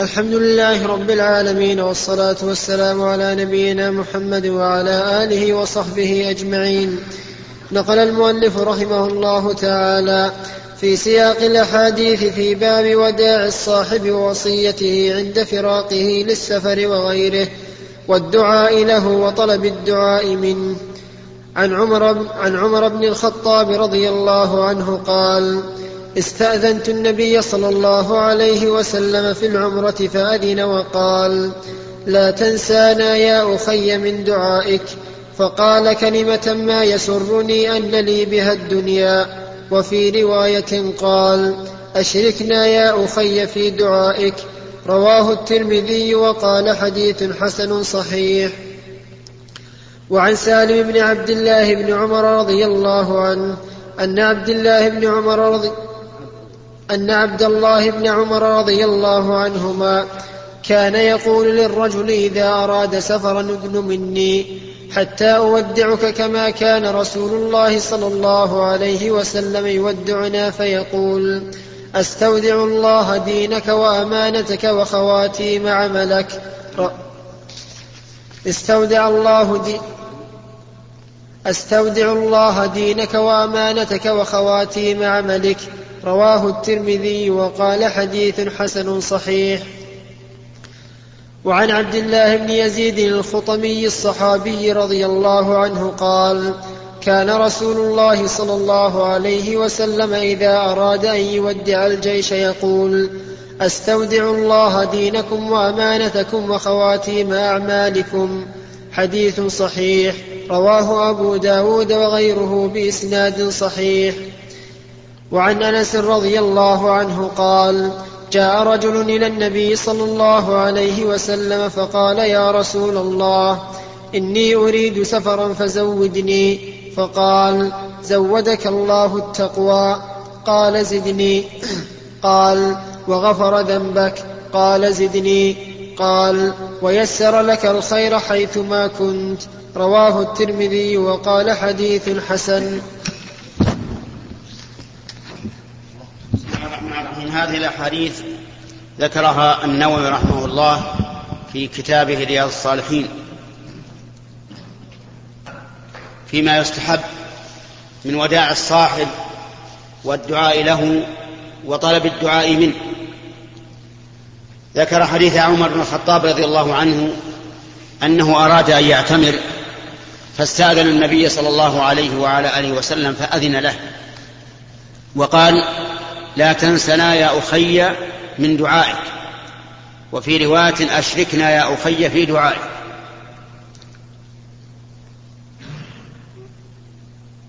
الحمد لله رب العالمين والصلاة والسلام على نبينا محمد وعلى آله وصحبه أجمعين. نقل المؤلف رحمه الله تعالى في سياق الأحاديث في باب وداع الصاحب ووصيته عند فراقه للسفر وغيره والدعاء له وطلب الدعاء منه. عن عمر, عن عمر بن الخطاب رضي الله عنه قال استأذنت النبي صلى الله عليه وسلم في العمرة فأذن وقال لا تنسانا يا أخي من دعائك فقال كلمة ما يسرني أن لي بها الدنيا. وفي رواية قال أشركنا يا أخي في دعائك. رواه الترمذي وقال حديث حسن صحيح. وعن سالم بن عبد الله بن عمر رضي الله عنه أن عبد الله بن عمر رضي أن عبد الله بن عمر رضي الله عنهما كان يقول للرجل إذا أراد سفرا ادن مني حتى أودعك كما كان رسول الله صلى الله عليه وسلم يودعنا فيقول أستودع الله دينك وأمانتك وخواتيم عملك. استودع الله دي أستودع الله دينك وأمانتك وخواتيم عملك. رواه الترمذي وقال حديث حسن صحيح. وعن عبد الله بن يزيد الخطمي الصحابي رضي الله عنه قال كان رسول الله صلى الله عليه وسلم إذا أراد أن يودع الجيش يقول أستودع الله دينكم وأمانتكم وخواتيم أعمالكم. حديث صحيح. رواه أبو داود وغيره بإسناد صحيح. وعن أنس رضي الله عنه قال جاء رجل إلى النبي صلى الله عليه وسلم فقال يا رسول الله إني أريد سفرا فزودني. فقال زودك الله التقوى. قال زدني. قال وغفر ذنبك. قال زدني. قال ويسر لك الخير حيثما كنت. رواه الترمذي وقال حديث حسن. من هذه الأحاديث ذكرها النووي رحمه الله في كتابه رياض الصالحين. فيما يستحب من وداع الصاحب والدعاء له وطلب الدعاء منه. ذكر حديث عمر بن الخطاب رضي الله عنه أنه أراد أن يعتمر فاستأذن النبي صلى الله عليه وعلى آله وسلم فأذن له. وقال لا تنسنا يا أخي من دعائك. وفي رواية أشركنا يا أخي في دعائك.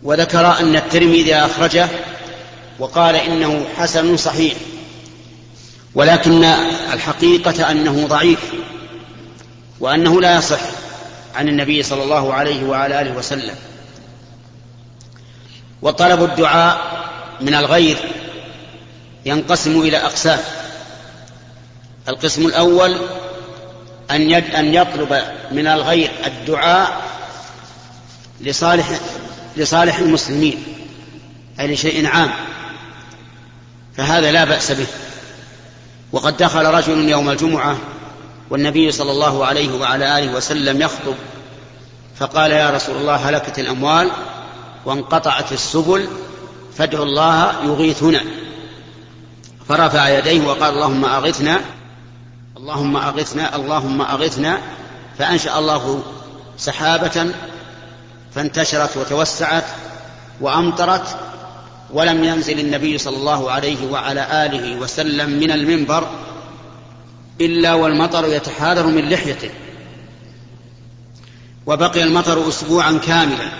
وذكر أن الترمذي أخرجه وقال إنه حسن صحيح ولكن الحقيقة أنه ضعيف وأنه لا يصح عن النبي صلى الله عليه وعلى آله وسلم. وطلب الدعاء من الغير ينقسم إلى أقسام. القسم الأول أن أن يطلب من الغير الدعاء لصالح لصالح المسلمين أي لشيء عام. فهذا لا بأس به. وقد دخل رجل يوم الجمعة والنبي صلى الله عليه وعلى آله وسلم يخطب فقال يا رسول الله هلكت الأموال وانقطعت السبل فادعوا الله يغيثنا. فرفع يديه وقال اللهم أغثنا اللهم أغثنا اللهم أغثنا فأنشأ الله سحابة فانتشرت وتوسعت وأمطرت ولم ينزل النبي صلى الله عليه وعلى آله وسلم من المنبر إلا والمطر يتحاذر من لحيته. وبقي المطر اسبوعا كاملا.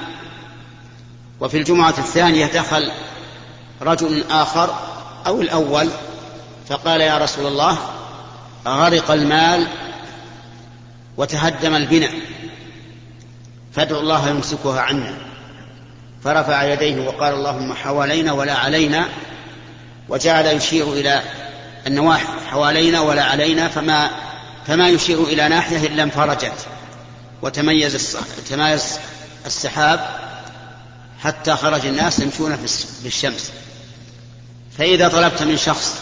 وفي الجمعة الثانية دخل رجل آخر أو الأول فقال يا رسول الله غرق المال وتهدم البناء فادعوا الله يمسكها عنا. فرفع يديه وقال اللهم حوالينا ولا علينا وجعل يشير إلى النواحي حوالينا ولا علينا فما فما يشير إلى ناحية إلا انفرجت. وتميز تمايز السحاب حتى خرج الناس يمشون في الشمس. فإذا طلبت من شخص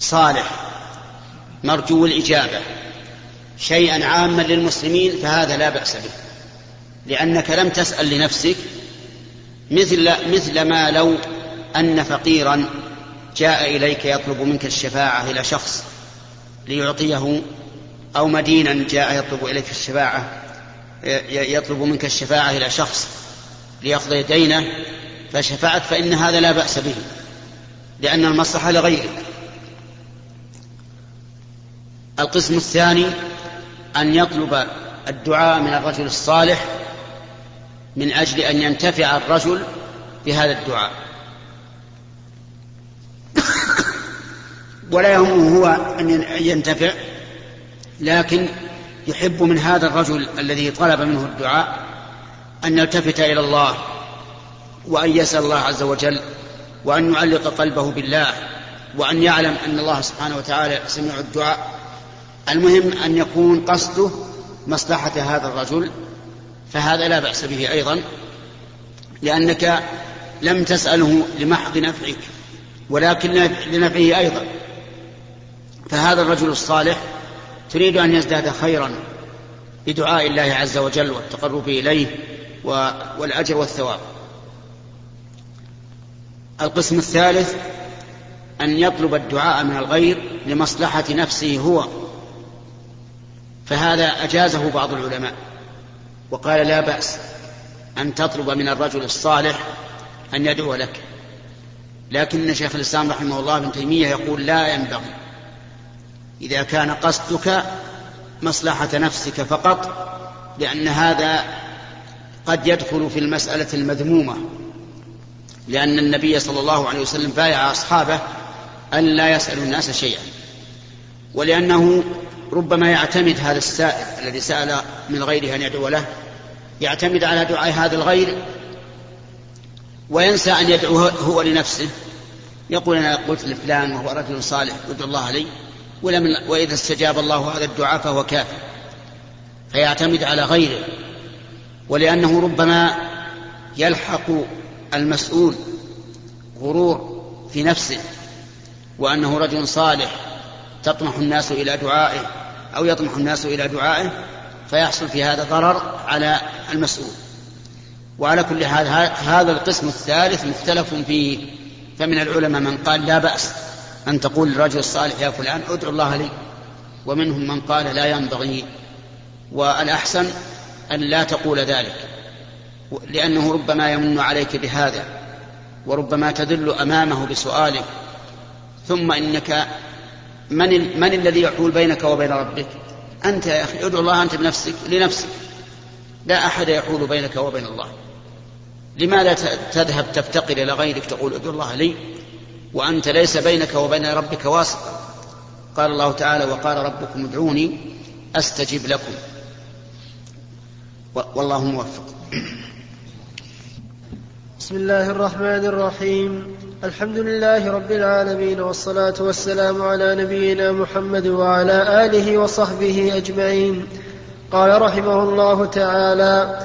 صالح مرجو الإجابة شيئا عاما للمسلمين فهذا لا بأس به. لأنك لم تسأل لنفسك مثل مثل ما لو أن فقيرا جاء إليك يطلب منك الشفاعة إلى شخص ليعطيه أو مدينا جاء يطلب إليك الشفاعة يطلب منك الشفاعة إلى شخص ليقضي دينه فشفعت فإن هذا لا بأس به لأن المصلحة لغيرك القسم الثاني أن يطلب الدعاء من الرجل الصالح من أجل أن ينتفع الرجل بهذا الدعاء. ولا يهمه هو أن ينتفع لكن يحب من هذا الرجل الذي طلب منه الدعاء أن يلتفت إلى الله. وأن يسأل الله عز وجل وأن يعلق قلبه بالله وأن يعلم أن الله سبحانه وتعالى سميع الدعاء. المهم أن يكون قصده مصلحة هذا الرجل فهذا لا بأس به أيضا لأنك لم تسأله لمحض نفعك ولكن لنفعه أيضا. فهذا الرجل الصالح تريد أن يزداد خيرا بدعاء الله عز وجل والتقرب إليه والأجر والثواب. القسم الثالث أن يطلب الدعاء من الغير لمصلحة نفسه هو. فهذا أجازه بعض العلماء. وقال لا بأس أن تطلب من الرجل الصالح أن يدعو لك. لكن شيخ الإسلام رحمه الله ابن تيمية يقول لا ينبغي. إذا كان قصدك مصلحة نفسك فقط لأن هذا قد يدخل في المسألة المذمومة. لأن النبي صلى الله عليه وسلم بايع أصحابه أن لا يسألوا الناس شيئا. ولأنه ربما يعتمد هذا السائل الذي سأل من غيره أن يدعو له يعتمد على دعاء هذا الغير وينسى أن يدعو هو لنفسه. يقول أنا قلت لفلان وهو رجل صالح ادعو الله لي ولم وإذا استجاب الله هذا الدعاء فهو كافر. فيعتمد على غيره. ولأنه ربما يلحق المسؤول غرور في نفسه وأنه رجل صالح تطمح الناس إلى دعائه أو يطمح الناس إلى دعائه فيحصل في هذا ضرر على المسؤول. وعلى كل حال هذا القسم الثالث مختلف فيه فمن العلماء من قال لا بأس أن تقول للرجل الصالح يا فلان ادعو الله لي. ومنهم من قال لا ينبغي والأحسن أن لا تقول ذلك. لأنه ربما يمن عليك بهذا وربما تدل أمامه بسؤالك. ثم إنك من, من الذي يحول بينك وبين ربك؟ أنت يا أخي ادعو الله أنت بنفسك لنفسك. لا أحد يحول بينك وبين الله. لماذا تذهب تفتقر إلى غيرك؟ تقول ادعو الله لي وأنت ليس بينك وبين ربك واسطة. قال الله تعالى وقال ربكم ادعوني أستجب لكم. والله موفق. بسم الله الرحمن الرحيم. الحمد لله رب العالمين والصلاة والسلام على نبينا محمد وعلى آله وصحبه أجمعين. قال رحمه الله تعالى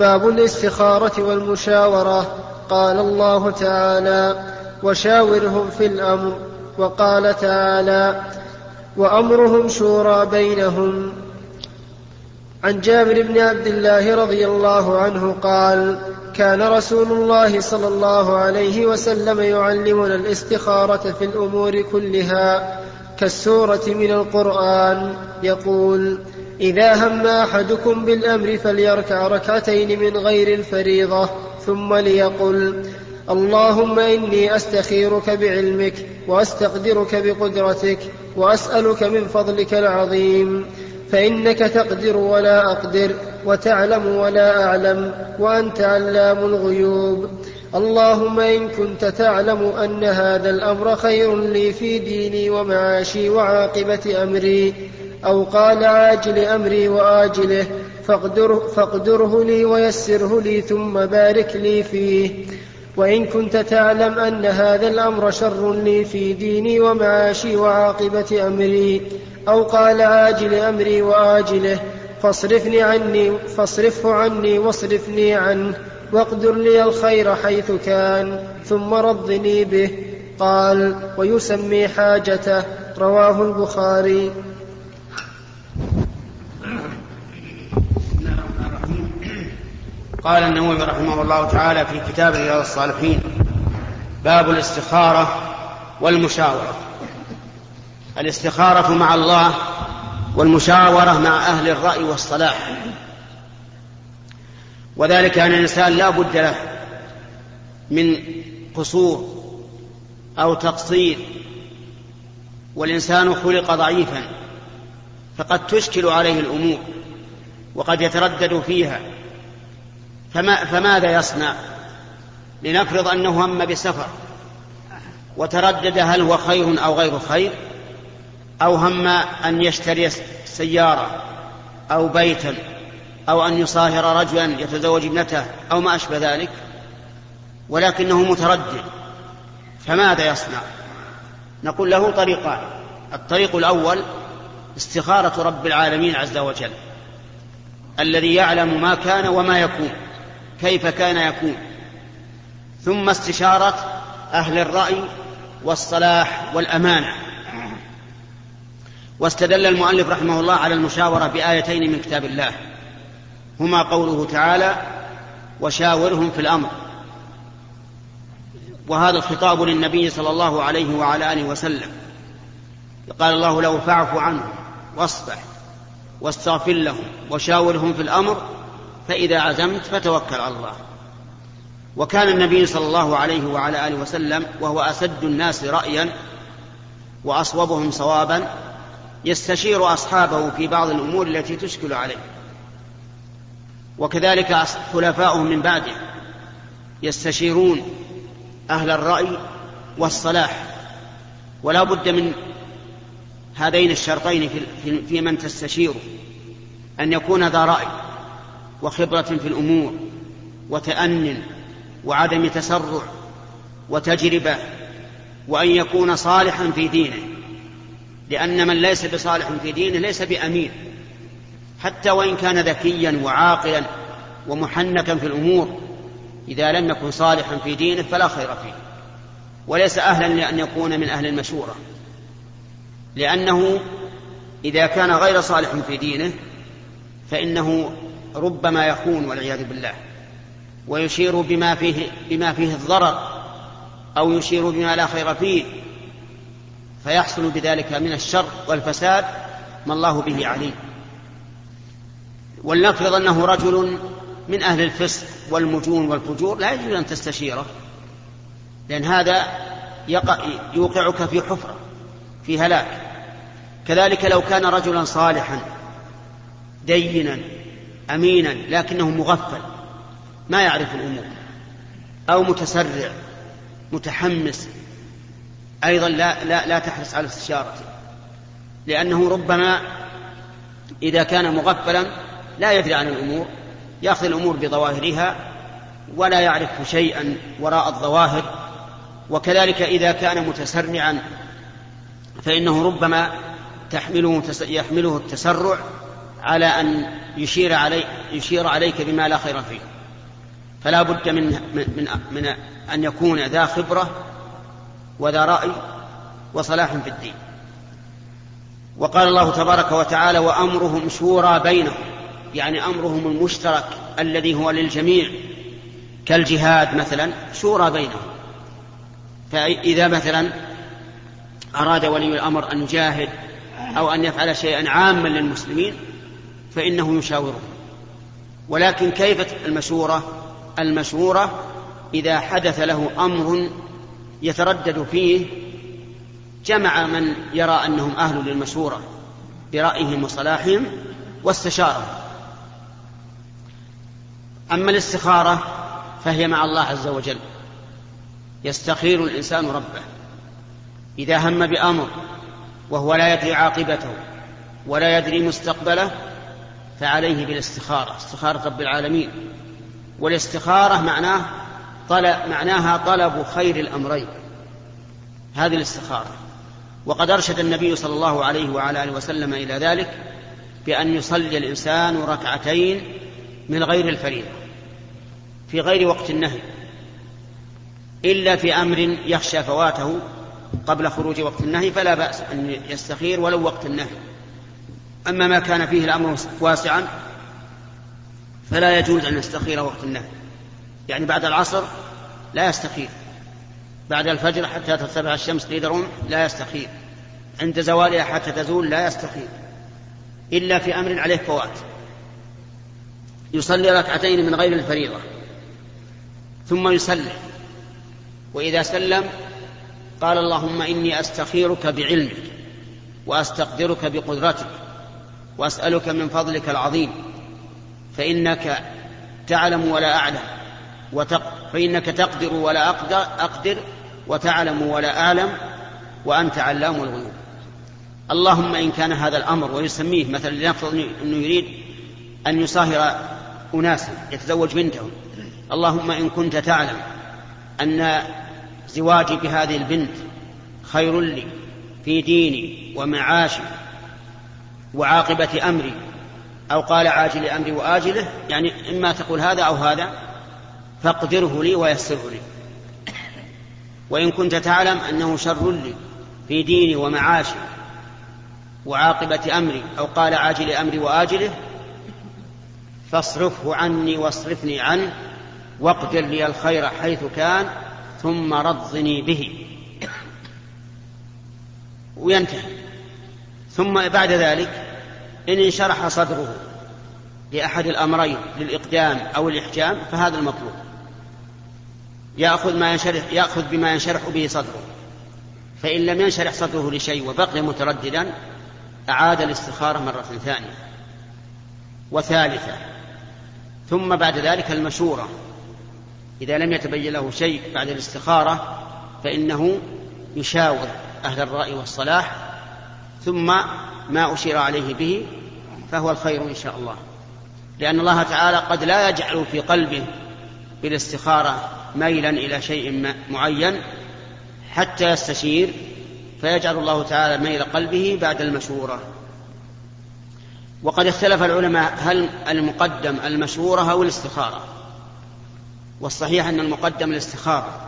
باب الاستخارة والمشاورة. قال الله تعالى وشاورهم في الأمر. وقال تعالى وأمرهم شورى بينهم. عن جابر بن عبد الله رضي الله عنه قال كان رسول الله صلى الله عليه وسلم يعلمنا الاستخارة في الأمور كلها كالسورة من القرآن. يقول إذا هم أحدكم بالأمر فليركع ركعتين من غير الفريضة ثم ليقل اللهم إني أستخيرك بعلمك وأستقدرك بقدرتك وأسألك من فضلك العظيم. فإنك تقدر ولا أقدر وتعلم ولا أعلم وأنت علام الغيوب. اللهم إن كنت تعلم أن هذا الأمر خير لي في ديني ومعاشي وعاقبة أمري أو قال عاجل أمري وآجله فاقدره, فاقدره لي ويسره لي ثم بارك لي فيه. وإن كنت تعلم أن هذا الأمر شر لي في ديني ومعاشي وعاقبة أمري أو قال عاجل أمري وآجله فاصرفني عني فاصرفه عني واصرفني عنه واقدر لي الخير حيث كان ثم رضني به. قال ويسمي حاجته رواه البخاري. قال النووي رحمه الله تعالى في كتاب رياض الصالحين باب الاستخارة والمشاورة. الاستخارة مع الله والمشاورة مع أهل الرأي والصلاح. وذلك أن الإنسان لا بد له من قصور أو تقصير والإنسان خلق ضعيفا فقد تشكل عليه الأمور وقد يتردد فيها. فما فماذا يصنع؟ لنفرض أنه هم بسفر وتردد هل هو خير أو غير خير أو هم أن يشتري سيارة أو بيتا أو أن يصاهر رجلا يتزوج ابنته أو ما أشبه ذلك ولكنه متردد فماذا يصنع؟ نقول له طريقان الطريق الأول استخارة رب العالمين عز وجل الذي يعلم ما كان وما يكون كيف كان يكون ثم استشارة أهل الرأي والصلاح والأمانة. واستدل المؤلف رحمه الله على المشاورة بآيتين من كتاب الله. هما قوله تعالى وشاورهم في الأمر وهذا الخطاب للنبي صلى الله عليه وعلى آله وسلم. قال الله له فاعف عنهم واصفح واستغفر لهم وشاورهم في الأمر فإذا عزمت فتوكل على الله وكان النبي صلى الله عليه وعلى آله وسلم وهو أسد الناس رأيا وأصوبهم صوابا يستشير أصحابه في بعض الأمور التي تشكل عليه. وكذلك خلفاؤهم من بعده يستشيرون أهل الرأي والصلاح. ولا بد من هذين الشرطين في من تستشيره. أن يكون ذا رأي وخبرة في الأمور وتأن وعدم تسرع وتجربة وأن يكون صالحا في دينه. لأن من ليس بصالح في دينه ليس بأمين حتى وإن كان ذكيا وعاقلا ومحنكا في الأمور إذا لم يكن صالحا في دينه فلا خير فيه. وليس أهلا لأن يكون من أهل المشورة. لأنه إذا كان غير صالح في دينه فإنه ربما يخون والعياذ بالله. ويشير بما فيه بما فيه الضرر أو يشير بما لا خير فيه. فيحصل بذلك من الشر والفساد ما الله به عليم. ولنفرض أنه رجل من أهل الفسق والمجون والفجور لا يجوز أن تستشيره لأن هذا يقع يوقعك في حفرة في هلاك. كذلك لو كان رجلا صالحا دينا أمينا لكنه مغفل ما يعرف الأمور أو متسرع متحمس أيضا لا, لا, لا تحرص على استشارته لأنه ربما إذا كان مغفلا لا يدري عن الأمور يأخذ الأمور بظواهرها ولا يعرف شيئا وراء الظواهر وكذلك إذا كان متسرعا فإنه ربما تحمله يحمله التسرع على أن يشير, علي يشير عليك بما لا خير فيه. فلا بد من, من, من أن يكون ذا خبرة وذا رأي وصلاح في الدين. وقال الله تبارك وتعالى وأمرهم شورى بينهم يعني أمرهم المشترك الذي هو للجميع كالجهاد مثلا شورى بينهم. فإذا مثلا أراد ولي الأمر أن يجاهد أو أن يفعل شيئا عاما للمسلمين فإنه يشاوره. ولكن كيف المشورة؟ المشورة إذا حدث له أمر يتردد فيه جمع من يرى أنهم أهل للمشورة برأيهم وصلاحهم واستشارهم. أما الاستخارة فهي مع الله عز وجل. يستخير الإنسان ربه. إذا هم بأمر وهو لا يدري عاقبته ولا يدري مستقبله فعليه بالاستخارة استخارة رب العالمين. والاستخارة معناه طلب معناها طلب خير الأمرين. هذه الاستخارة. وقد أرشد النبي صلى الله عليه وعلى آله وسلم إلى ذلك بأن يصلي الإنسان ركعتين من غير الفريضة في غير وقت النهي إلا في أمر يخشى فواته قبل خروج وقت النهي فلا بأس أن يستخير ولو وقت النهي. أما ما كان فيه الأمر واسعا فلا يجوز أن يستخير وقت النهي. يعني بعد العصر لا يستخير بعد الفجر حتى ترتفع الشمس قيد رمح لا يستخير عند زوالها حتى تزول لا يستخير إلا في أمر عليه فوات. يصلي ركعتين من غير الفريضة. ثم يسلم. وإذا سلم قال اللهم إني أستخيرك بعلمك وأستقدرك بقدرتك وأسألك من فضلك العظيم. فإنك تعلم ولا أعلم. وتق... فإنك تقدر ولا أقدر, أقدر وتعلم ولا أعلم وأنت علام الغيوب. اللهم إن كان هذا الأمر ويسميه مثلا لنفرض أنه يريد أن يصاهر أناسا يتزوج بنته اللهم إن كنت تعلم أن زواجي بهذه البنت خير لي في ديني ومعاشي وعاقبة أمري أو قال عاجل أمري وآجله يعني إما تقول هذا أو هذا فاقدره لي ويسره لي. وإن كنت تعلم أنه شر لي في ديني ومعاشي وعاقبة أمري أو قال عاجل أمري وآجله فاصرفه عني واصرفني عنه واقدر لي الخير حيث كان ثم رضني به. وينتهي. ثم بعد ذلك إن انشرح صدره لأحد الأمرين للإقدام أو الإحجام فهذا المطلوب. يأخذ ما ينشرح يأخذ بما ينشرح به صدره. فإن لم ينشرح صدره لشيء وبقي مترددا أعاد الاستخارة مرة ثانية وثالثة. ثم بعد ذلك المشورة. إذا لم يتبين له شيء بعد الاستخارة فإنه يشاور أهل الرأي والصلاح. ثم ما أشير عليه به فهو الخير إن شاء الله. لأن الله تعالى قد لا يجعل في قلبه بالاستخارة ميلا إلى شيء معين حتى يستشير فيجعل الله تعالى ميل قلبه بعد المشورة. وقد اختلف العلماء هل المقدم المشورة أو الاستخارة. والصحيح أن المقدم الاستخارة.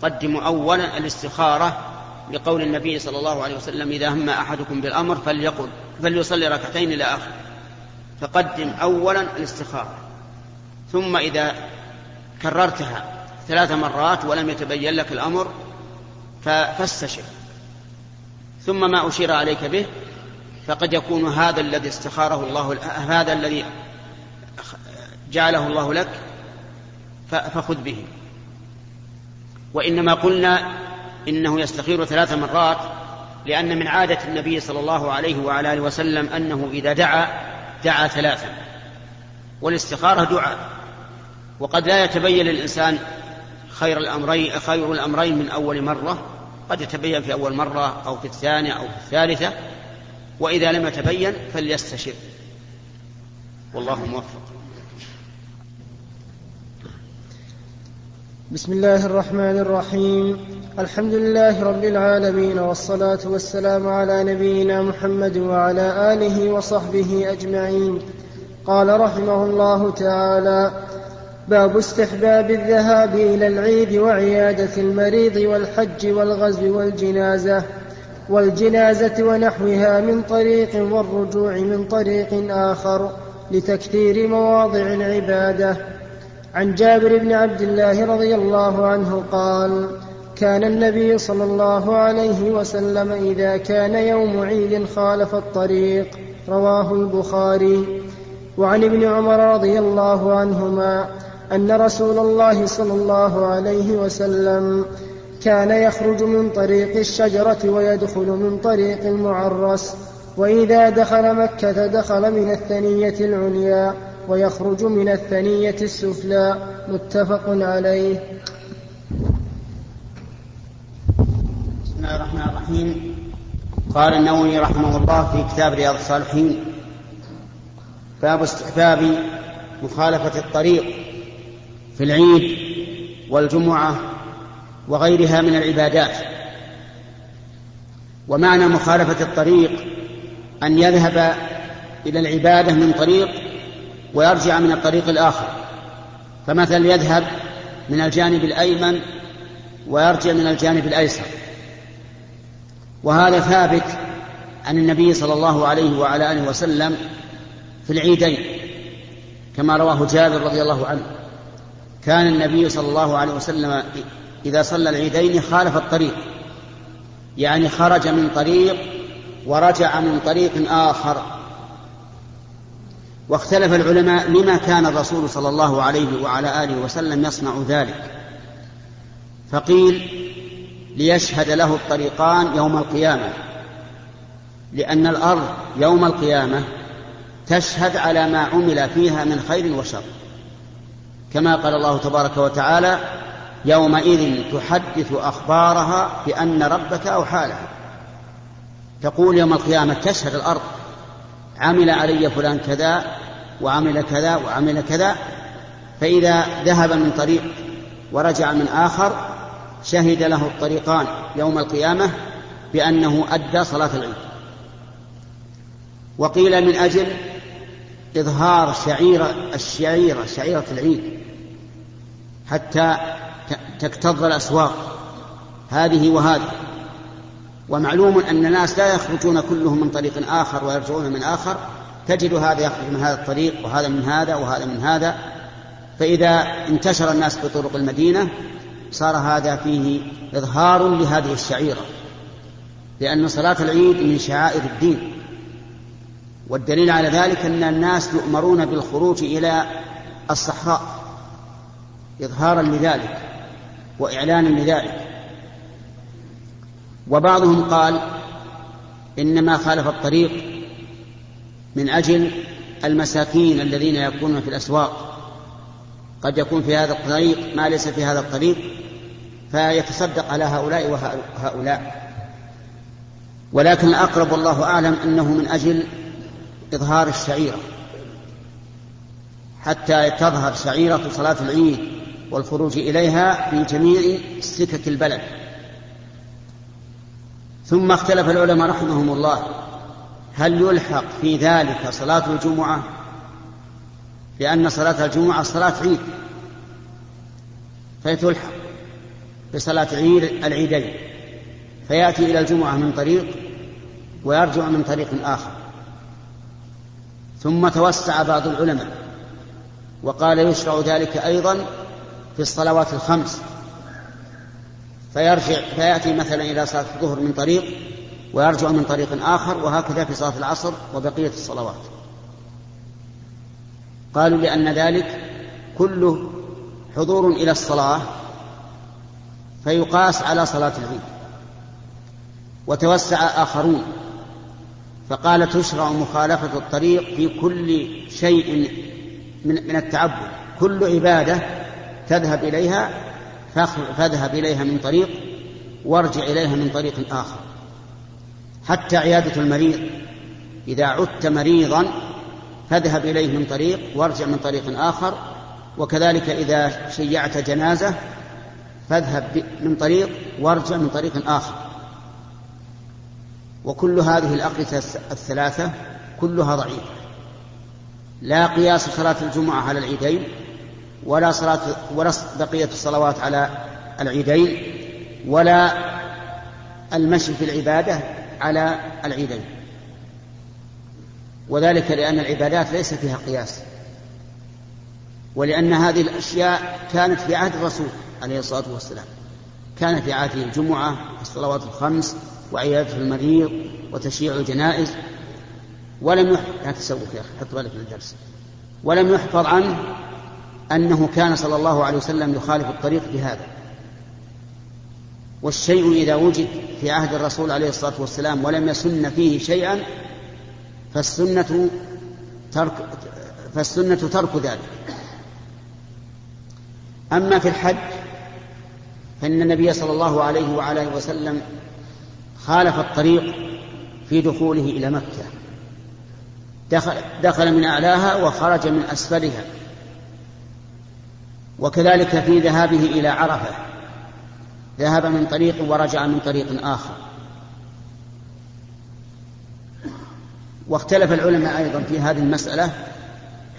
تقدم أولا الاستخارة لقول النبي صلى الله عليه وسلم إذا هم أحدكم بالأمر فليقل فليصلي ركعتين إلى آخره فقدم أولا الاستخارة. ثم إذا كررتها ثلاث مرات ولم يتبين لك الأمر فاستشر ثم ما أشير عليك به فقد يكون هذا الذي استخاره الله هذا الذي جعله الله لك فخذ به. وإنما قلنا إنه يستخير ثلاث مرات لأن من عادة النبي صلى الله عليه وعلى آله وسلم أنه إذا دعا دعا ثلاثا. والاستخارة دعاء. وقد لا يتبين للإنسان خير الأمرين خير الأمرين من أول مرة. قد يتبين في أول مرة أو في الثانية أو في الثالثة. وإذا لم يتبين فليستشر. والله موفق. بسم الله الرحمن الرحيم. الحمد لله رب العالمين والصلاة والسلام على نبينا محمد وعلى آله وصحبه أجمعين. قال رحمه الله تعالى باب استحباب الذهاب إلى العيد وعيادة المريض والحج والغزو والجنازة والجنازة ونحوها من طريق والرجوع من طريق آخر لتكثير مواضع العبادة. عن جابر بن عبد الله رضي الله عنه قال كان النبي صلى الله عليه وسلم إذا كان يوم عيد خالف الطريق رواه البخاري. وعن ابن عمر رضي الله عنهما أن رسول الله صلى الله عليه وسلم كان يخرج من طريق الشجرة ويدخل من طريق المعرس وإذا دخل مكة دخل من الثنية العليا ويخرج من الثنية السفلى. متفق عليه. بسم الله الرحمن الرحيم. قال النووي رحمه الله في كتاب رياض الصالحين باب استحباب مخالفة الطريق في العيد والجمعة وغيرها من العبادات. ومعنى مخالفة الطريق أن يذهب إلى العبادة من طريق ويرجع من الطريق الآخر. فمثلا يذهب من الجانب الأيمن ويرجع من الجانب الأيسر. وهذا ثابت عن النبي صلى الله عليه وعلى آله وسلم في العيدين كما رواه جابر رضي الله عنه. كان النبي صلى الله عليه وسلم إذا صلى العيدين خالف الطريق. يعني خرج من طريق ورجع من طريق آخر. واختلف العلماء لما كان الرسول صلى الله عليه وعلى آله وسلم يصنع ذلك. فقيل ليشهد له الطريقان يوم القيامة لأن الأرض يوم القيامة تشهد على ما عمل فيها من خير وشر. كما قال الله تبارك وتعالى يومئذ تحدث أخبارها بأن ربك أوحى لها تقول يوم القيامة تشهد الأرض عمل علي فلان كذا وعمل كذا وعمل كذا فإذا ذهب من طريق ورجع من آخر شهد له الطريقان يوم القيامة بأنه أدى صلاة العيد. وقيل من أجل إظهار شعيرة الشعيرة شعيرة العيد. حتى تكتظ الأسواق. هذه وهذه. ومعلوم أن الناس لا يخرجون كلهم من طريق آخر ويرجعون من آخر. تجد هذا يخرج من هذا الطريق وهذا من هذا وهذا من هذا. فإذا انتشر الناس بطرق المدينة صار هذا فيه إظهار لهذه الشعيرة. لأن صلاة العيد من شعائر الدين. والدليل على ذلك أن الناس يؤمرون بالخروج إلى الصحراء إظهارا لذلك وإعلانا لذلك. وبعضهم قال إنما خالف الطريق من أجل المساكين الذين يكونون في الأسواق. قد يكون في هذا الطريق ما ليس في هذا الطريق فيتصدق على هؤلاء وهؤلاء. ولكن الأقرب والله أعلم أنه من أجل إظهار الشعيرة حتى تظهر شعيرة صلاة العيد والخروج إليها في جميع سكك البلد. ثم اختلف العلماء رحمهم الله هل يلحق في ذلك صلاة الجمعة؟ لأن صلاة الجمعة صلاة عيد فتلحق بصلاة عيد العيدين فيأتي إلى الجمعة من طريق ويرجع من طريق آخر. ثم توسع بعض العلماء وقال يشرع ذلك أيضا في الصلوات الخمس. فيرجع فيأتي مثلا إلى صلاة الظهر من طريق ويرجع من طريق آخر وهكذا في صلاة العصر وبقية الصلوات. قالوا لأن ذلك كله حضور إلى الصلاة فيقاس على صلاة العيد. وتوسع آخرون. فقال تشرع مخالفة الطريق في كل شيء من, من التعبد. كل عبادة تذهب إليها فاذهب إليها من طريق وارجع إليها من طريق آخر. حتى عيادة المريض إذا عدت مريضا فاذهب إليه من طريق وارجع من طريق آخر. وكذلك إذا شيعت جنازة فاذهب من طريق وارجع من طريق آخر. وكل هذه الأقيسة الثلاثة كلها ضعيفة. لا قياس صلاة الجمعة على العيدين ولا صلاة ولا بقية الصلوات على العيدين ولا المشي في العبادة على العيدين. وذلك لأن العبادات ليس فيها قياس. ولأن هذه الأشياء كانت في عهد الرسول عليه الصلاة والسلام. كان في عهده الجمعة الصلوات الخمس وعيادة المريض وتشييع الجنائز ولم يحفظ لا تسوف يا أخي حط بالك الدرس. ولم يحفظ عنه أنه كان صلى الله عليه وسلم يخالف الطريق بهذا. والشيء إذا وجد في عهد الرسول عليه الصلاة والسلام ولم يسن فيه شيئا فالسنة ترك فالسنة ترك ذلك. أما في الحج فإن النبي صلى الله عليه وعلى وسلم خالف الطريق في دخوله إلى مكة. دخل, دخل من أعلاها وخرج من أسفلها. وكذلك في ذهابه إلى عرفة. ذهب من طريق ورجع من طريق آخر. واختلف العلماء أيضا في هذه المسألة.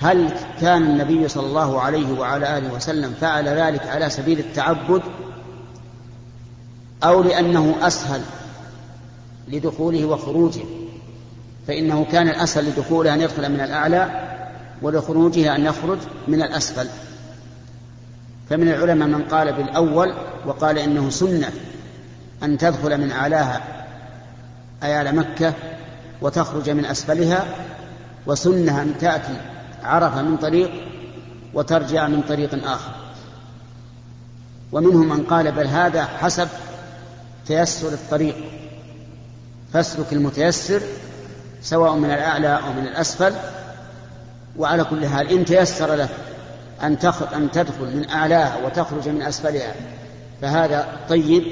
هل كان النبي صلى الله عليه وعلى آله وسلم فعل ذلك على سبيل التعبد؟ أو لأنه أسهل لدخوله وخروجه. فإنه كان الأسهل لدخوله أن يدخل من الأعلى ولخروجه أن يخرج من الأسفل. فمن العلماء من قال بالأول وقال إنه سنة أن تدخل من أعلاها أي على مكة وتخرج من أسفلها وسنة أن تأتي عرفة من طريق وترجع من طريق آخر. ومنهم من قال بل هذا حسب تيسر الطريق. فاسلك المتيسر سواء من الأعلى أو من الأسفل. وعلى كل حال إن تيسر لك أن أن تدخل من أعلاها وتخرج من أسفلها فهذا طيب.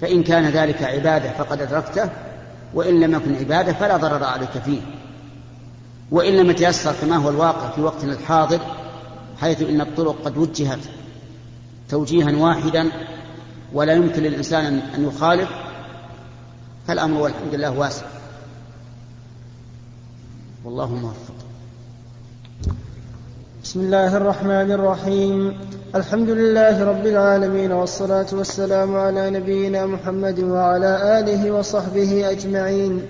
فإن كان ذلك عبادة فقد أدركته وإن لم يكن عبادة فلا ضرر عليك فيه. وإن لم يتيسر كما هو الواقع في وقتنا الحاضر حيث إن الطرق قد وجهت توجيها واحدا ولا يمكن للإنسان أن يخالف فالأمر والحمد لله واسع. والله موفق. بسم الله الرحمن الرحيم. الحمد لله رب العالمين والصلاة والسلام على نبينا محمد وعلى آله وصحبه أجمعين.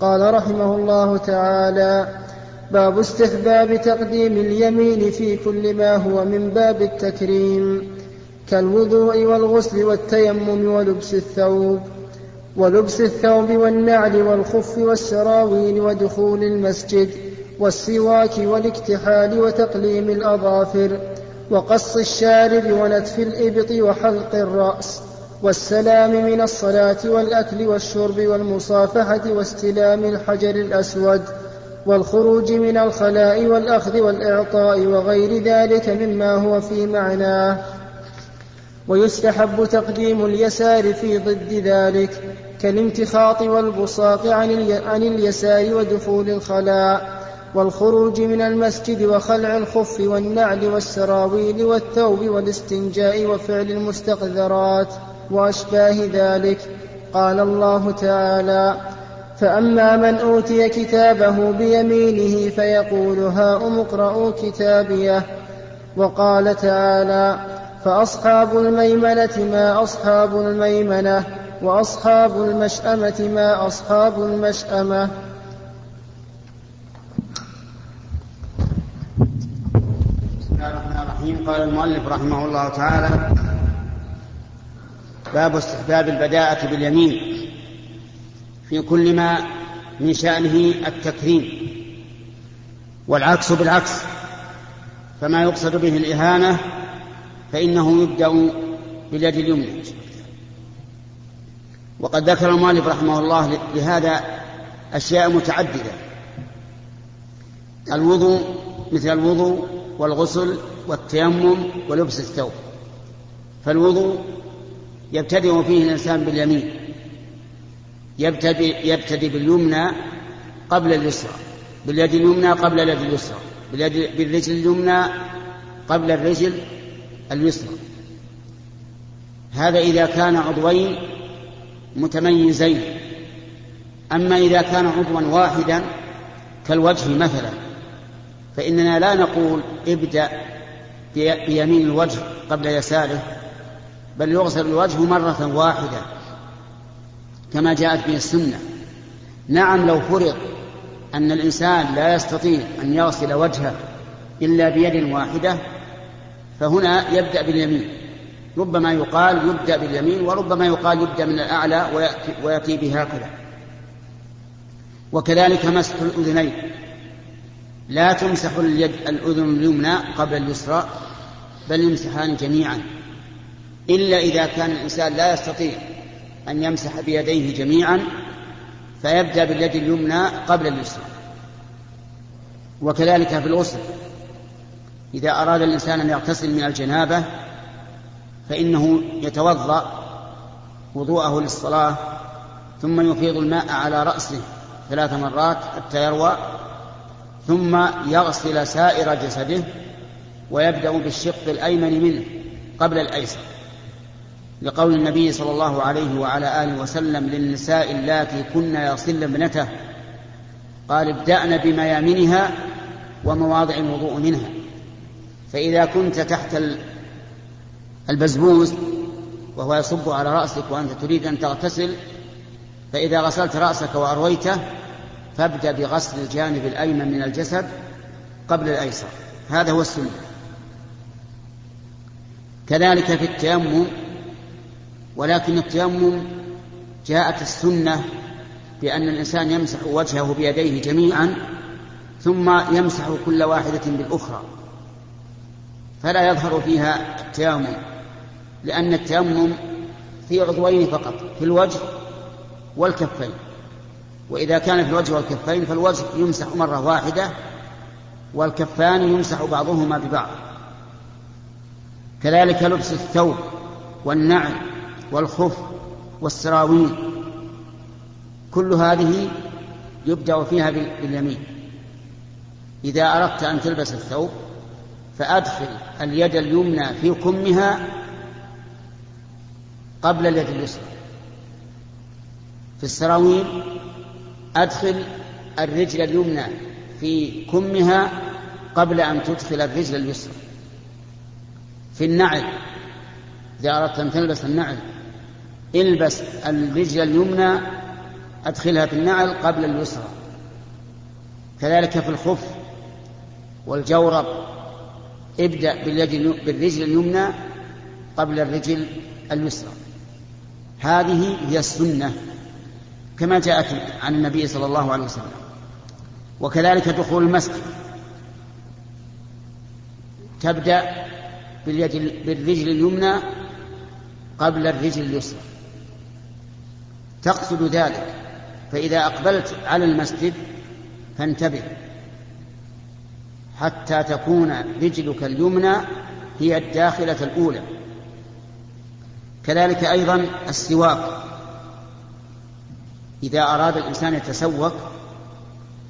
قال رحمه الله تعالى باب استحباب تقديم اليمين في كل ما هو من باب التكريم كالوضوء والغسل والتيمم ولبس الثوب. ولبس الثوب والنعل والخف والسراويل ودخول المسجد والسواك والاكتحال وتقليم الأظافر وقص الشارب ونتف الإبط وحلق الرأس والسلام من الصلاة والأكل والشرب والمصافحة واستلام الحجر الأسود والخروج من الخلاء والأخذ والإعطاء وغير ذلك مما هو في معناه. ويستحب تقديم اليسار في ضد ذلك. كالامتخاط والبصاق عن اليسار ودخول الخلاء والخروج من المسجد وخلع الخف والنعل والسراويل والثوب والاستنجاء وفعل المستقذرات وأشباه ذلك. قال الله تعالى فأما من أوتي كتابه بيمينه فيقول هاؤم اقرءوا كتابيه. وقال تعالى فأصحاب الميمنة ما أصحاب الميمنة. وأصحاب المشأمة ما أصحاب المشأمة. الرحيم. قال المؤلف رحمه الله تعالى باب استحباب البداءة باليمين في كل ما من شأنه التكريم والعكس بالعكس. فما يقصد به الإهانة فإنه يبدأ باليد اليمنى. وقد ذكر المؤلف رحمه الله لهذا أشياء متعددة. الوضوء مثل الوضوء والغسل والتيمم ولبس الثوب. فالوضوء يبتدئ فيه الإنسان باليمين. يبتدئ, يبتدئ باليمنى قبل اليسرى. باليد اليمنى قبل اليد اليسرى. بالرجل اليمنى قبل الرجل اليسرى. هذا إذا كان عضوين متميزين. أما إذا كان عضوا واحدا كالوجه مثلا فإننا لا نقول ابدأ بيمين الوجه قبل يساره بل يغسل الوجه مرة واحدة كما جاءت به السنة. نعم لو فرض أن الإنسان لا يستطيع أن يغسل وجهه إلا بيد واحدة فهنا يبدأ باليمين. ربما يقال يبدأ باليمين وربما يقال يبدأ من الأعلى ويأتي, ويأتي به هكذا وكذلك مسح الأذنين. لا تمسح اليد الأذن اليمنى قبل اليسرى بل يمسحان جميعا. إلا إذا كان الإنسان لا يستطيع أن يمسح بيديه جميعا فيبدأ باليد اليمنى قبل اليسرى. وكذلك في الغسل. إذا أراد الإنسان أن يغتسل من الجنابة فإنه يتوضأ وضوءه للصلاة ثم يفيض الماء على رأسه ثلاث مرات حتى يروى ثم يغسل سائر جسده ويبدأ بالشق الأيمن منه قبل الأيسر. لقول النبي صلى الله عليه وعلى آله وسلم للنساء اللاتي كن يغسلن ابنته قال ابدأن بميامنها ومواضع الوضوء منها فإذا كنت تحت البزبوز وهو يصب على رأسك وأنت تريد أن تغتسل فإذا غسلت رأسك وأرويته فابدأ بغسل الجانب الأيمن من الجسد قبل الأيسر. هذا هو السنة. كذلك في التيمم ولكن التيمم جاءت السنة بأن الإنسان يمسح وجهه بيديه جميعا ثم يمسح كل واحدة بالأخرى فلا يظهر فيها التيمم. لأن التيمم في عضوين فقط في الوجه والكفين. وإذا كان في الوجه والكفين فالوجه يمسح مرة واحدة والكفان يمسح بعضهما ببعض. كذلك لبس الثوب والنعل والخف والسراويل كل هذه يبدأ فيها باليمين. إذا أردت أن تلبس الثوب فأدخل اليد اليمنى في كمها قبل اليد اليسرى. في السراويل أدخل الرجل اليمنى في كمها قبل أن تدخل الرجل اليسرى. في النعل إذا أردت أن تلبس النعل البس الرجل اليمنى أدخلها في النعل قبل اليسرى. كذلك في الخف والجورب ابدأ بالرجل اليمنى قبل الرجل اليسرى. هذه هي السنة كما جاءت عن النبي صلى الله عليه وسلم وكذلك دخول المسجد. تبدأ باليد بالرجل اليمنى قبل الرجل اليسرى. تقصد ذلك فإذا أقبلت على المسجد فانتبه حتى تكون رجلك اليمنى هي الداخلة الأولى. كذلك أيضا السواك. إذا أراد الإنسان يتسوق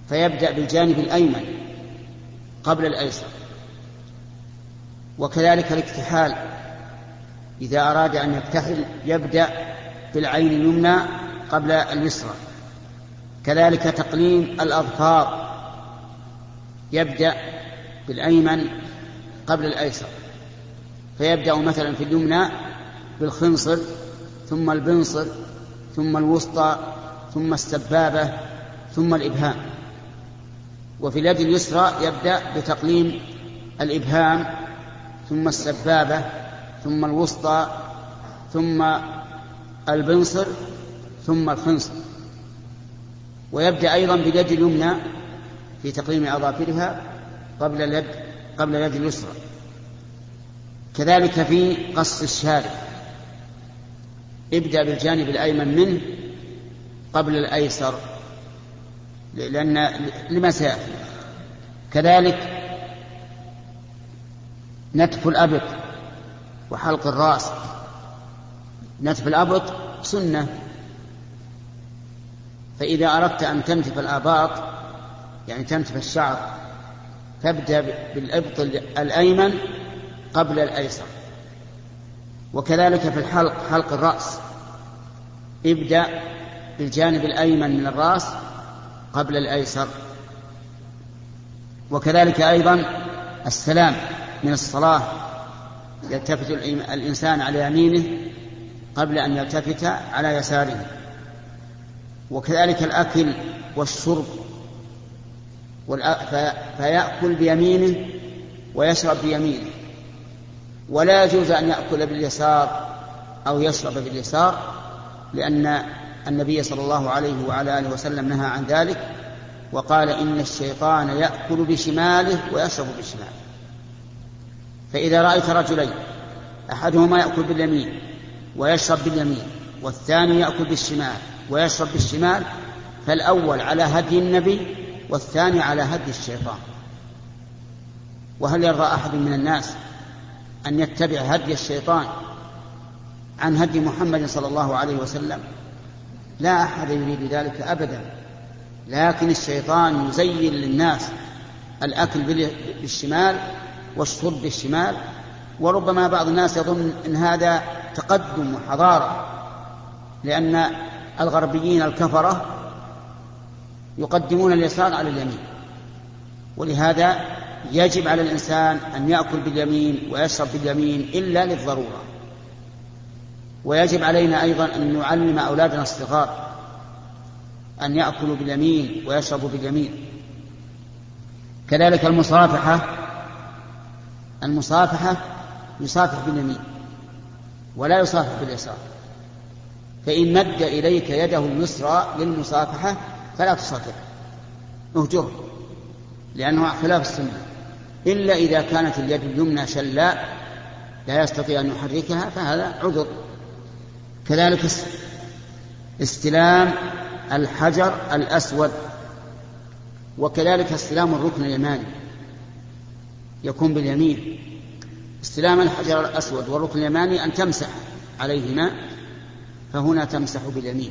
فيبدأ بالجانب الأيمن قبل الأيسر. وكذلك الاكتحال إذا أراد أن يكتحل يبدأ بالعين اليمنى قبل اليسرى. كذلك تقليم الأظفار يبدأ بالأيمن قبل الأيسر. فيبدأ مثلا في اليمنى بالخنصر ثم البنصر ثم الوسطى ثم السبابة ثم الإبهام. وفي اليد اليسرى يبدأ بتقليم الإبهام ثم السبابة ثم الوسطى ثم البنصر ثم الخنصر. ويبدأ أيضا باليد اليمنى في تقليم أظافرها قبل اليد قبل اليد اليسرى. كذلك في قص الشارب ابدأ بالجانب الأيمن منه قبل الأيسر لأن لما سيأتي. كذلك نتف الأبط وحلق الرأس. نتف الأبط سنة. فإذا أردت أن تنتف الآباط يعني تنتف الشعر تبدأ بالإبط الأيمن قبل الأيسر. وكذلك في الحلق حلق الرأس. ابدأ بالجانب الأيمن من الرأس قبل الأيسر. وكذلك أيضا السلام من الصلاة يلتفت الإنسان على يمينه قبل أن يلتفت على يساره. وكذلك الأكل والشرب. فيأكل بيمينه ويشرب بيمينه. ولا يجوز أن يأكل باليسار أو يشرب باليسار لأن النبي صلى الله عليه وعلى آله وسلم نهى عن ذلك وقال إن الشيطان يأكل بشماله ويشرب بشماله. فإذا رأيت رجلين أحدهما يأكل باليمين ويشرب باليمين والثاني يأكل بالشمال ويشرب بالشمال فالأول على هدي النبي والثاني على هدي الشيطان. وهل يرضى أحد من الناس أن يتبع هدي الشيطان عن هدي محمد صلى الله عليه وسلم. لا أحد يريد ذلك أبدا. لكن الشيطان يزين للناس الأكل بالشمال والشرب بالشمال وربما بعض الناس يظن أن هذا تقدم وحضارة لأن الغربيين الكفرة يقدمون اليسار على اليمين. ولهذا يجب على الإنسان أن يأكل باليمين ويشرب باليمين إلا للضرورة. ويجب علينا أيضا أن نعلم أولادنا الصغار أن يأكلوا باليمين ويشربوا باليمين. كذلك المصافحة المصافحة يصافح باليمين ولا يصافح باليسار. فإن مد إليك يده اليسرى للمصافحة فلا تصافحه اهجره لأنه خلاف السنة. إلا إذا كانت اليد اليمنى شلاء لا يستطيع أن يحركها فهذا عذر. كذلك استلام الحجر الأسود وكذلك استلام الركن اليماني يكون باليمين. استلام الحجر الأسود والركن اليماني أن تمسح عليهما فهنا تمسح باليمين.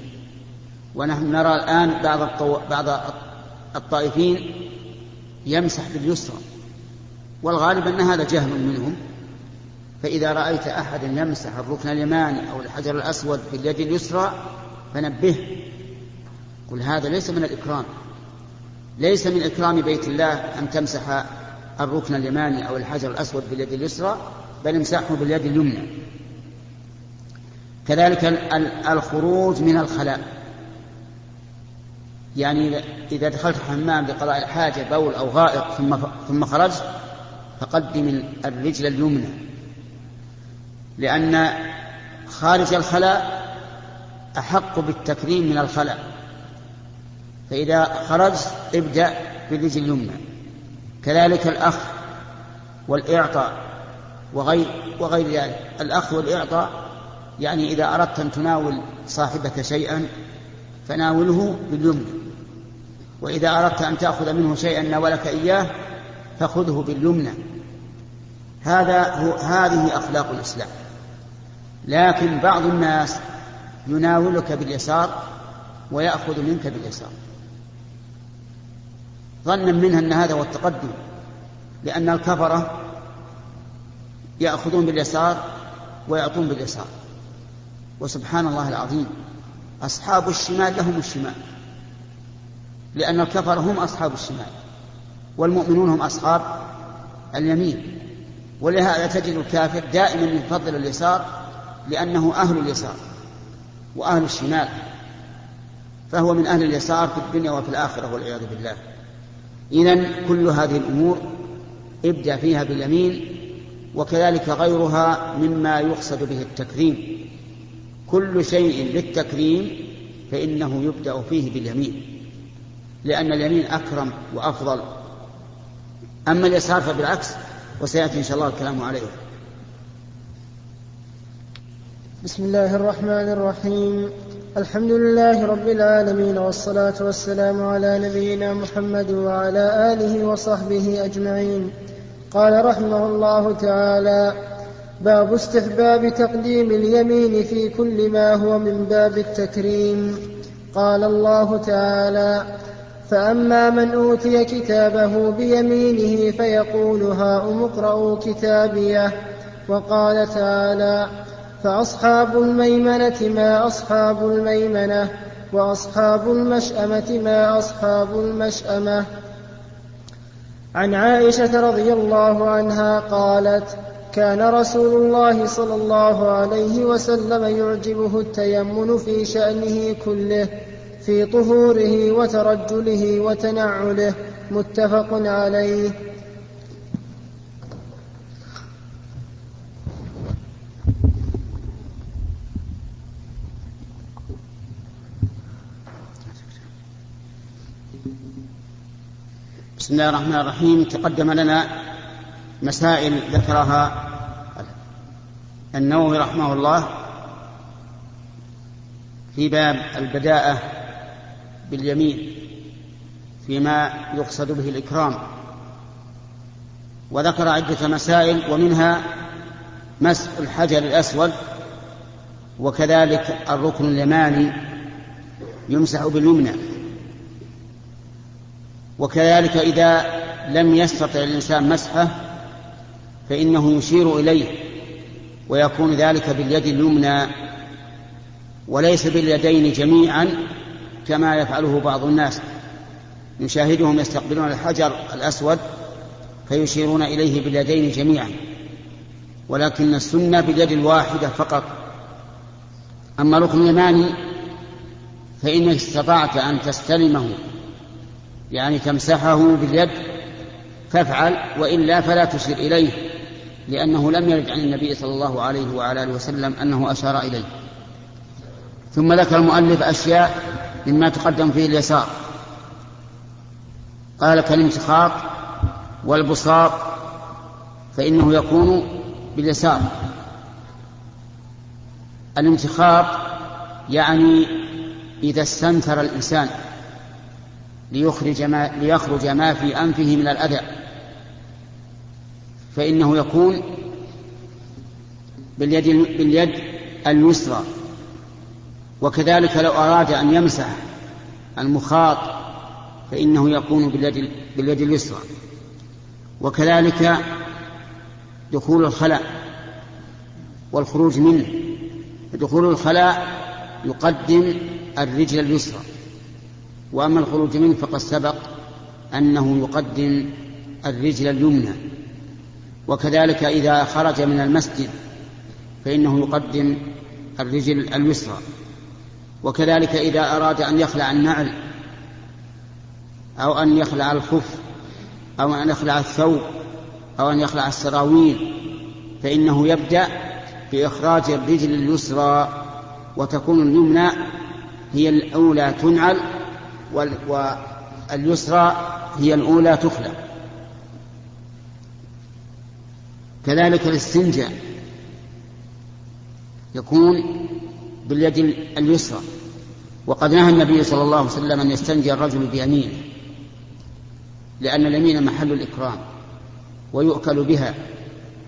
ونحن نرى الآن بعض. بعض الطائفين يمسح باليسرى. والغالب أن هذا جهل منهم. فإذا رأيت أحدا يمسح الركن اليماني أو الحجر الأسود باليد اليسرى فنبهه قل هذا ليس من الإكرام. ليس من إكرام بيت الله أن تمسح الركن اليماني أو الحجر الأسود باليد اليسرى بل امسحه باليد اليمنى. كذلك الخروج من الخلاء. يعني إذا دخلت الحمام لقضاء الحاجة بول أو غائط ثم ثم خرجت فقدم الرجل اليمنى. لأن خارج الخلاء أحق بالتكريم من الخلاء. فإذا خرجت ابدأ بالرجل اليمنى. كذلك الأخ والإعطاء وغير وغير ذلك. الأخ والإعطاء يعني إذا أردت أن تناول صاحبك شيئا فناوله باليمنى. وإذا أردت أن تأخذ منه شيئا ناولك إياه فخذه باليمنى. هذا هو هذه أخلاق الإسلام. لكن بعض الناس يناولك باليسار ويأخذ منك باليسار. ظنا منها أن هذا هو التقدم لأن الكفرة يأخذون باليسار ويعطون باليسار. وسبحان الله العظيم أصحاب الشمال لهم الشمال لأن الكفرة هم أصحاب الشمال والمؤمنون هم أصحاب اليمين. ولهذا تجد الكافر دائما يفضل اليسار لأنه أهل اليسار وأهل الشمال فهو من أهل اليسار في الدنيا وفي الآخرة والعياذ بالله. إذا كل هذه الأمور ابدأ فيها باليمين وكذلك غيرها مما يقصد به التكريم. كل شيء للتكريم فإنه يبدأ فيه باليمين لأن اليمين أكرم وأفضل. أما اليسار فبالعكس وسيأتي إن شاء الله الكلام عليه. بسم الله الرحمن الرحيم. الحمد لله رب العالمين والصلاة والسلام على نبينا محمد وعلى آله وصحبه أجمعين. قال رحمه الله تعالى باب استحباب تقديم اليمين في كل ما هو من باب التكريم. قال الله تعالى فأما من أوتي كتابه بيمينه فيقول هاؤم اقرءوا كتابيه وقال تعالى فأصحاب الميمنة ما أصحاب الميمنة وأصحاب المشأمة ما أصحاب المشأمة. عن عائشة رضي الله عنها قالت كان رسول الله صلى الله عليه وسلم يعجبه التيمن في شأنه كله في طهوره وترجله وتنعله. متفق عليه. بسم الله الرحمن الرحيم. تقدم لنا مسائل ذكرها النووي رحمه الله في باب البداءة باليمين فيما يقصد به الإكرام. وذكر عدة مسائل ومنها مسح الحجر الأسود وكذلك الركن اليماني يمسح باليمنى. وكذلك إذا لم يستطع الإنسان مسحه فإنه يشير إليه ويكون ذلك باليد اليمنى وليس باليدين جميعا كما يفعله بعض الناس. نشاهدهم يستقبلون الحجر الأسود فيشيرون إليه باليدين جميعا ولكن السنة باليد الواحدة فقط. أما ركن اليماني فإنك استطعت أن تستلمه يعني تمسحه باليد فافعل وإلا فلا تشير إليه لأنه لم يرد عن النبي صلى الله عليه وعلى آله وسلم أنه أشار إليه. ثم ذكر المؤلف أشياء مما تقدم فيه اليسار. قال كالانتخاط والبساط فإنه يكون باليسار. الانتخاط يعني إذا استنثر الإنسان ليخرج ما ليخرج ما في أنفه من الأذى فإنه يكون باليد باليد اليسرى. وكذلك لو أراد أن يمسح المخاط فإنه يكون باليد باليد اليسرى. وكذلك دخول الخلاء والخروج منه. دخول الخلاء يقدم الرجل اليسرى. وأما الخروج منه فقد سبق أنه يقدم الرجل اليمنى. وكذلك إذا خرج من المسجد فإنه يقدم الرجل اليسرى. وكذلك إذا أراد أن يخلع النعل أو أن يخلع الخف أو أن يخلع الثوب أو أن يخلع السراويل فإنه يبدأ بإخراج الرجل اليسرى وتكون اليمنى هي الأولى تنعل واليسرى هي الأولى تخلع. كذلك الاستنجاء يكون باليد اليسرى. وقد نهى النبي صلى الله عليه وسلم أن يستنجي الرجل بيمينه لأن اليمين محل الإكرام ويؤكل بها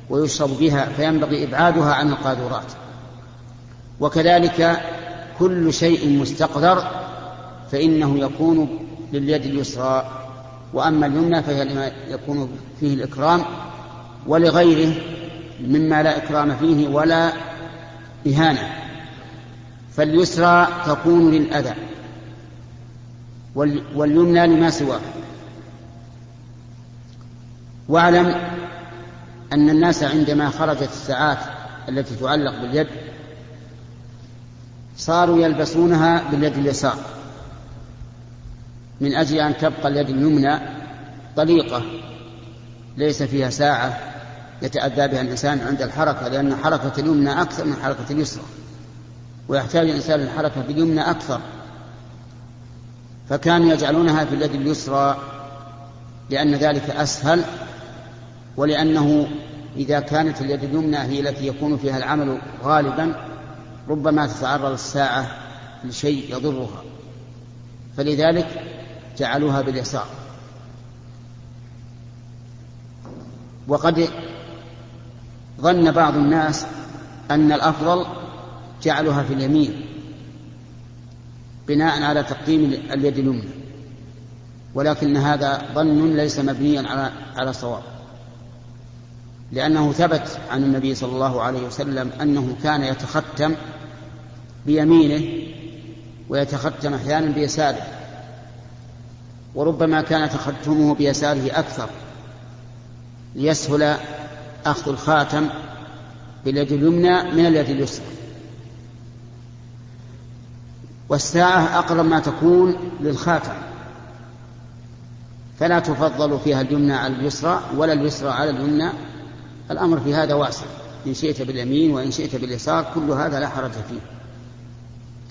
ويشرب بها فينبغي إبعادها عن القاذورات. وكذلك كل شيء مستقدر فإنه يكون لليد اليسرى وأما اليمنى فهي لما يكون فيه الإكرام ولغيره مما لا إكرام فيه ولا إهانة. فاليسرى تكون للأذى واليمنى لما سواه. واعلم أن الناس عندما خرجت الساعات التي تعلق باليد صاروا يلبسونها باليد اليسار من أجل أن تبقى اليد اليمنى طليقة ليس فيها ساعة يتأذى بها الإنسان عند الحركة لأن حركة اليمنى أكثر من حركة اليسرى. ويحتاج الإنسان للحركة باليمنى أكثر. فكانوا يجعلونها في اليد اليسرى لأن ذلك أسهل ولأنه إذا كانت اليد اليمنى هي التي يكون فيها العمل غالبا ربما تتعرض الساعة لشيء يضرها. فلذلك جعلوها باليسار. وقد ظن بعض الناس أن الأفضل جعلها في اليمين بناء على تقديم اليد اليمنى. ولكن هذا ظن ليس مبنيا على على صواب. لأنه ثبت عن النبي صلى الله عليه وسلم أنه كان يتختم بيمينه ويتختم أحيانا بيساره. وربما كان تختمه بيساره أكثر ليسهل أخذ الخاتم باليد اليمنى من اليد اليسرى. والساعة أقرب ما تكون للخاتم. فلا تفضل فيها اليمنى على اليسرى ولا اليسرى على اليمنى. الأمر في هذا واسع. إن شئت باليمين وإن شئت باليسار كل هذا لا حرج فيه.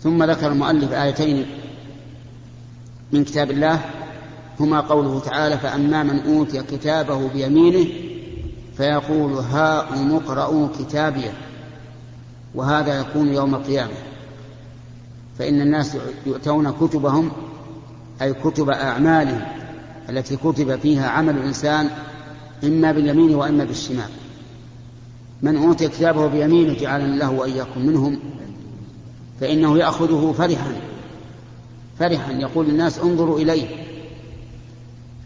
ثم ذكر المؤلف آيتين من كتاب الله هما قوله تعالى فأما من أوتي كتابه بيمينه فيقول هاؤم اقرءوا كتابيه وهذا يكون يوم القيامة. فإن الناس يؤتون كتبهم أي كتب أعمالهم التي كتب فيها عمل الإنسان إما باليمين وإما بالشمال. من أوتي كتابه بيمينه جعلنا الله وإياكم منهم فإنه يأخذه فرحا فرحا. يقول للناس انظروا إليه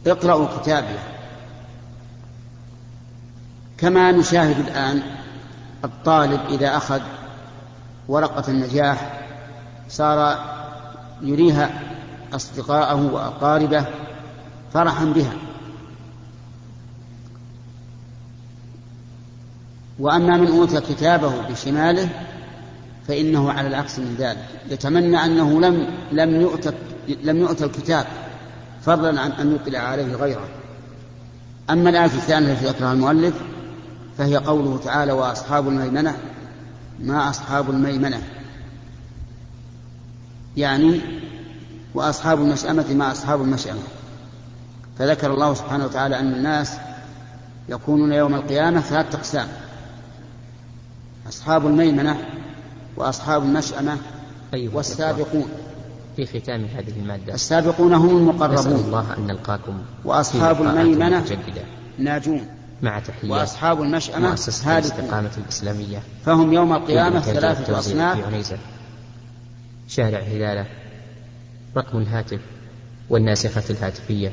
اقرأوا كتابي كما نشاهد الآن الطالب إذا أخذ ورقة النجاح صار يريها أصدقاءه وأقاربه فرحا بها. وأما من أوتي كتابه بشماله فإنه على العكس من ذلك. يتمنى أنه لم لم يؤت لم يؤت الكتاب فضلا عن أن يطلع عليه غيره. أما الآية الثانية التي ذكرها المؤلف فهي قوله تعالى وأصحاب الميمنة ما أصحاب الميمنة؟ يعني وأصحاب المشأمة ما أصحاب المشأمة فذكر الله سبحانه وتعالى أن الناس يكونون يوم القيامة ثلاثة أقسام. أصحاب الميمنة وأصحاب المشأمة أيوة والسابقون. في ختام هذه المادة. السابقون هم نسأل المقربون الله أن نلقاكم وأصحاب الميمنة ناجون. مع تحيات وأصحاب المشأمة هالكون الاستقامة الإسلامية. فهم يوم القيامة ثلاثة أصناف. شارع هلالة رقم الهاتف والناسخة الهاتفية.